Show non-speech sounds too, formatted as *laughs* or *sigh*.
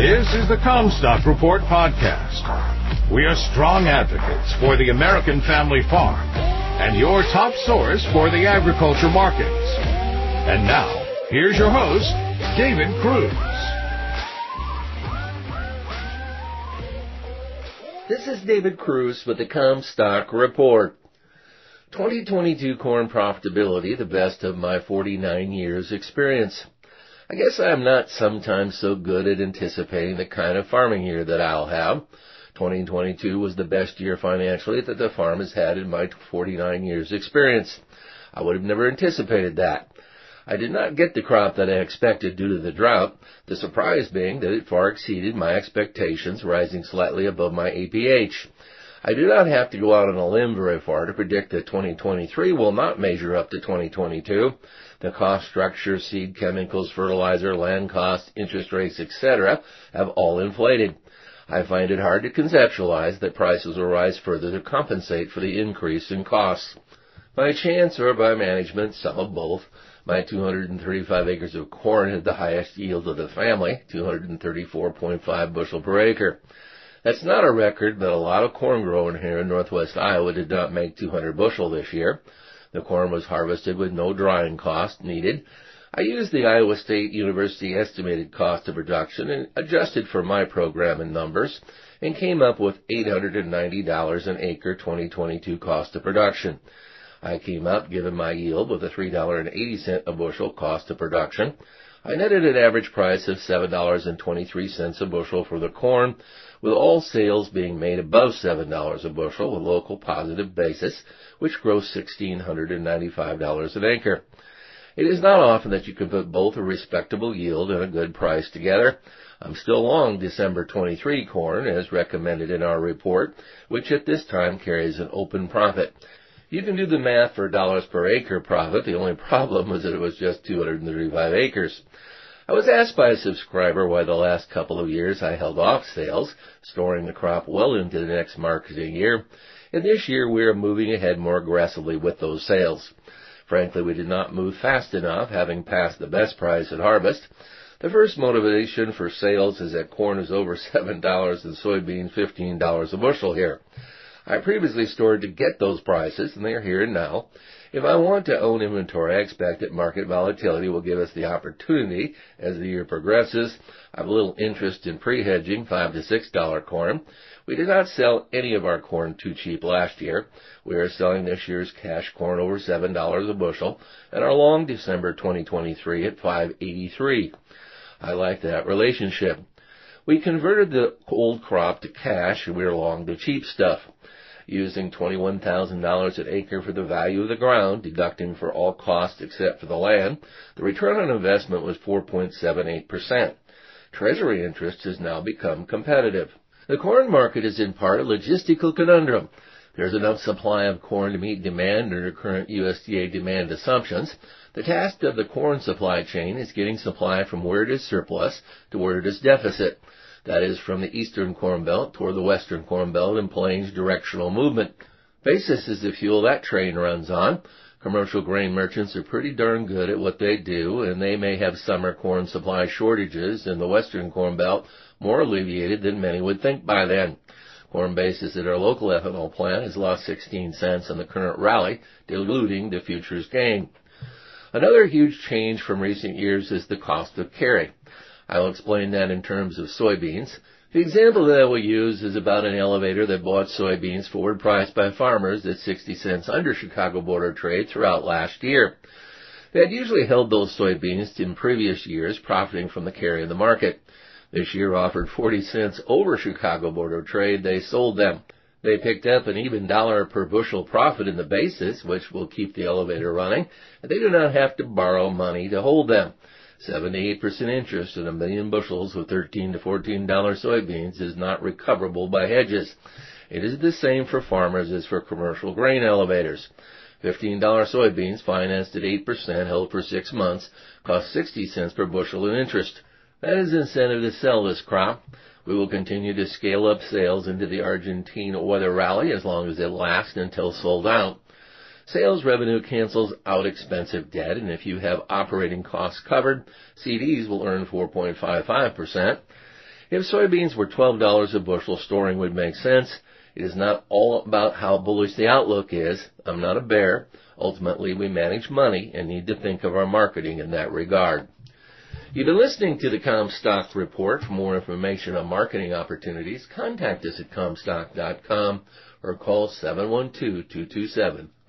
This is the Commstock Report podcast. We are strong advocates for the American family farm and your top source for the agriculture markets. And now, here's your host, David Kruse. This is David Kruse with the Commstock Report. 2022 corn profitability, the best of my 49 years experience. I guess I'm not sometimes so good at anticipating the kind of farming year that I'll have. 2022 was the best year financially that the farm has had in my 49 years experience. I would have never anticipated that. I did not get the crop that I expected due to the drought, the surprise being that it far exceeded my expectations, rising slightly above my APH. I do not have to go out on a limb very far to predict that 2023 will not measure up to 2022. The cost structure, seed chemicals, fertilizer, land costs, interest rates, etc. have all inflated. I find it hard to conceptualize that prices will rise further to compensate for the increase in costs. By chance or by management, some of both, my 235 acres of corn had the highest yield of the family, 234.5 bushel per acre. That's not a record, but a lot of corn growing here in northwest Iowa did not make 200 bushel this year. The corn was harvested with no drying cost needed. I used the Iowa State University estimated cost of production and adjusted for my program and numbers and came up with $890 an acre 2022 cost of production. I came up, given my yield, with a $3.80 a bushel cost of production. I netted an average price of $7.23 a bushel for the corn, with all sales being made above $7 a bushel with local positive basis, which grossed $1,695 an acre. It is not often that you can put both a respectable yield and a good price together. I'm still long December 23 corn, as recommended in our report, which at this time carries an open profit. You can do the math for dollars per acre profit. The only *laughs* problem was that it was just 235 acres. I was asked by a subscriber why the last couple of years I held off sales, storing the crop well into the next marketing year, and this year we are moving ahead more aggressively with those sales. Frankly, we did not move fast enough, having passed the best price at harvest. The first motivation for sales is that corn is over *laughs* $7 and soybeans $15 a bushel here. I previously stored to get those prices, and they are here now. If I want to own inventory, I expect that market volatility will give us the opportunity as the year progresses. I have a little interest in pre-hedging 5 to $6 corn. We did not sell any of our corn too cheap last year. We are selling this year's cash corn over $7 a bushel and our long December 2023 at 583. I like that relationship. We converted the old crop to cash and we are long the cheap stuff using $21,000 an acre for the value of the ground, deducting for all costs except for the land, the return on investment was 4.78%. Treasury interest has now become competitive. The corn market is in part a logistical conundrum. There's enough supply of corn to meet demand under current USDA demand assumptions. The task of the corn supply chain is getting supply from where it is surplus to where it is deficit. That is from the eastern corn belt toward the western corn belt in plains directional movement. Basis is the fuel that train runs on. Commercial grain merchants are pretty darn good at what they do, and they may have summer corn supply shortages in the western corn belt more alleviated than many would think by then. Corn basis at our local ethanol plant has lost 16 cents in the current rally, diluting the futures gain. Another huge change from recent years is the cost of carry. I'll explain that in terms of soybeans. The example that I will use is about an elevator that bought soybeans forward priced by farmers at 60 cents under Chicago Board of Trade throughout last year. They had usually held those soybeans in previous years, profiting from the carry in the market. This year offered 40 cents over Chicago Board of Trade, they sold them. They picked up an even dollar per bushel profit in the basis, which will keep the elevator running, they do not have to borrow money to hold them. 78% interest in a million bushels of 13 to $14 soybeans is not recoverable by hedges. It is the same for farmers as for commercial grain elevators. $15 soybeans financed at 8% held for six months cost 60 cents per bushel in interest. That is incentive to sell this crop. We will continue to scale up sales into the Argentine weather rally as long as it lasts until sold out. Sales revenue cancels out expensive debt, and if you have operating costs covered, CDs will earn 4.55%. If soybeans were $12 a bushel, storing would make sense. It is not all about how bullish the outlook is. I'm not a bear. Ultimately, we manage money and need to think of our marketing in that regard. You've been listening to the Commstock Report. For more information on marketing opportunities, contact us at Commstock.com or call